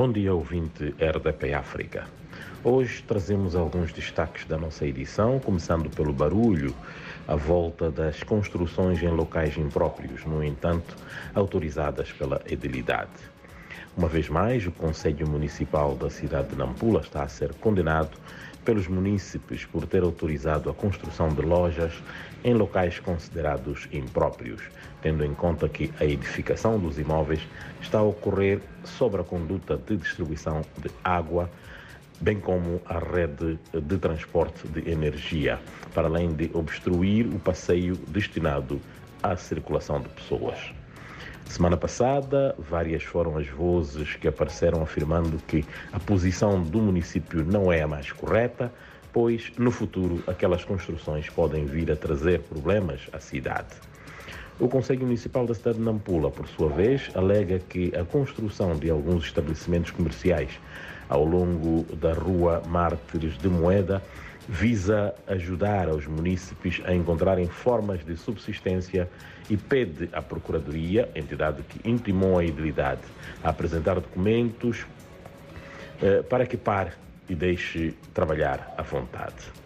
Bom dia, ouvinte RDP África. Hoje trazemos alguns destaques da nossa edição, começando pelo barulho à volta das construções em locais impróprios, no entanto, autorizadas pela edilidade. Uma vez mais, o Conselho Municipal da cidade de Nampula está a ser condenado pelos munícipes por ter autorizado a construção de lojas em locais considerados impróprios, tendo em conta que a edificação dos imóveis está a ocorrer sobre a conduta de distribuição de água, bem como a rede de transporte de energia, para além de obstruir o passeio destinado à circulação de pessoas. Semana passada, várias foram as vozes que apareceram afirmando que a posição do município não é a mais correta, pois no futuro aquelas construções podem vir a trazer problemas à cidade. O Conselho Municipal da cidade de Nampula, por sua vez, alega que a construção de alguns estabelecimentos comerciais ao longo da Rua Mártires de Moeda visa ajudar os munícipes a encontrarem formas de subsistência e pede à Procuradoria, entidade que intimou a idilidade, a apresentar documentos eh, para que pare e deixe trabalhar à vontade.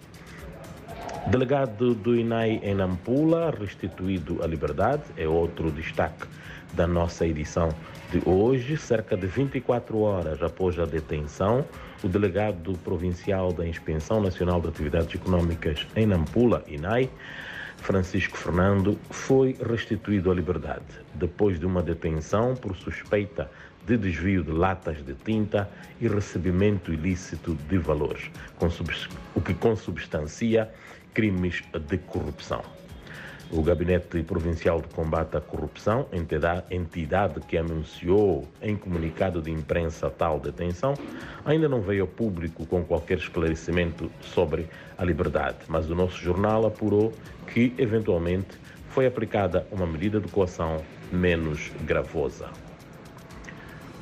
Delegado do INAI em Nampula, restituído à liberdade, é outro destaque da nossa edição de hoje. Cerca de 24 horas após a detenção, o delegado provincial da Inspeção Nacional de Atividades Econômicas em Nampula, INAI, Francisco Fernando, foi restituído à liberdade depois de uma detenção por suspeita de desvio de latas de tinta e recebimento ilícito de valores, o que consubstancia crimes de corrupção. O Gabinete Provincial de Combate à Corrupção, entidade que anunciou em comunicado de imprensa tal detenção, ainda não veio ao público com qualquer esclarecimento sobre a liberdade, mas o nosso jornal apurou que, eventualmente, foi aplicada uma medida de coação menos gravosa.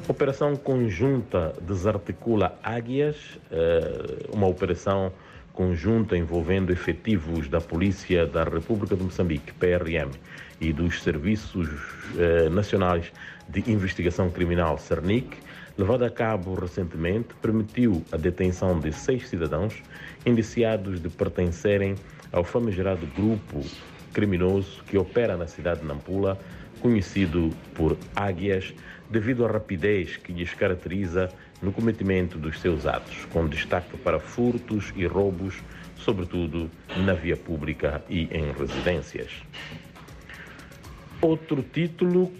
Operação conjunta desarticula Águias, eh, uma operação conjunta envolvendo efetivos da Polícia da República de Moçambique, PRM, e dos Serviços eh, Nacionais de Investigação Criminal, CERNIC, levada a cabo recentemente, permitiu a detenção de seis cidadãos indiciados de pertencerem ao famigerado grupo criminoso que opera na cidade de Nampula, conhecido por Águias, devido à rapidez que lhes caracteriza no cometimento dos seus atos, com destaque para furtos e roubos, sobretudo na via pública e em residências. Outro título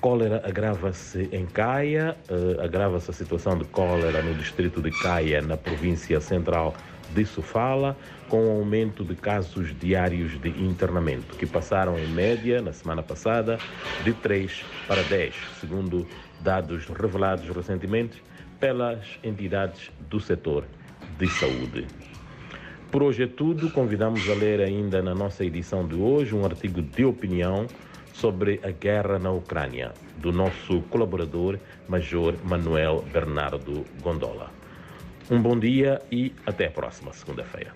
cólera agrava-se em Caia, uh, agrava-se a situação de cólera no distrito de Caia, na província central de Sofala, com o aumento de casos diários de internamento, que passaram em média, na semana passada, de 3 para 10, segundo dados revelados recentemente pelas entidades do setor de saúde. Por hoje é tudo. Convidamos a ler ainda na nossa edição de hoje um artigo de opinião sobre a guerra na Ucrânia, do nosso colaborador Major Manuel Bernardo Gondola. Um bom dia e até a próxima segunda-feira.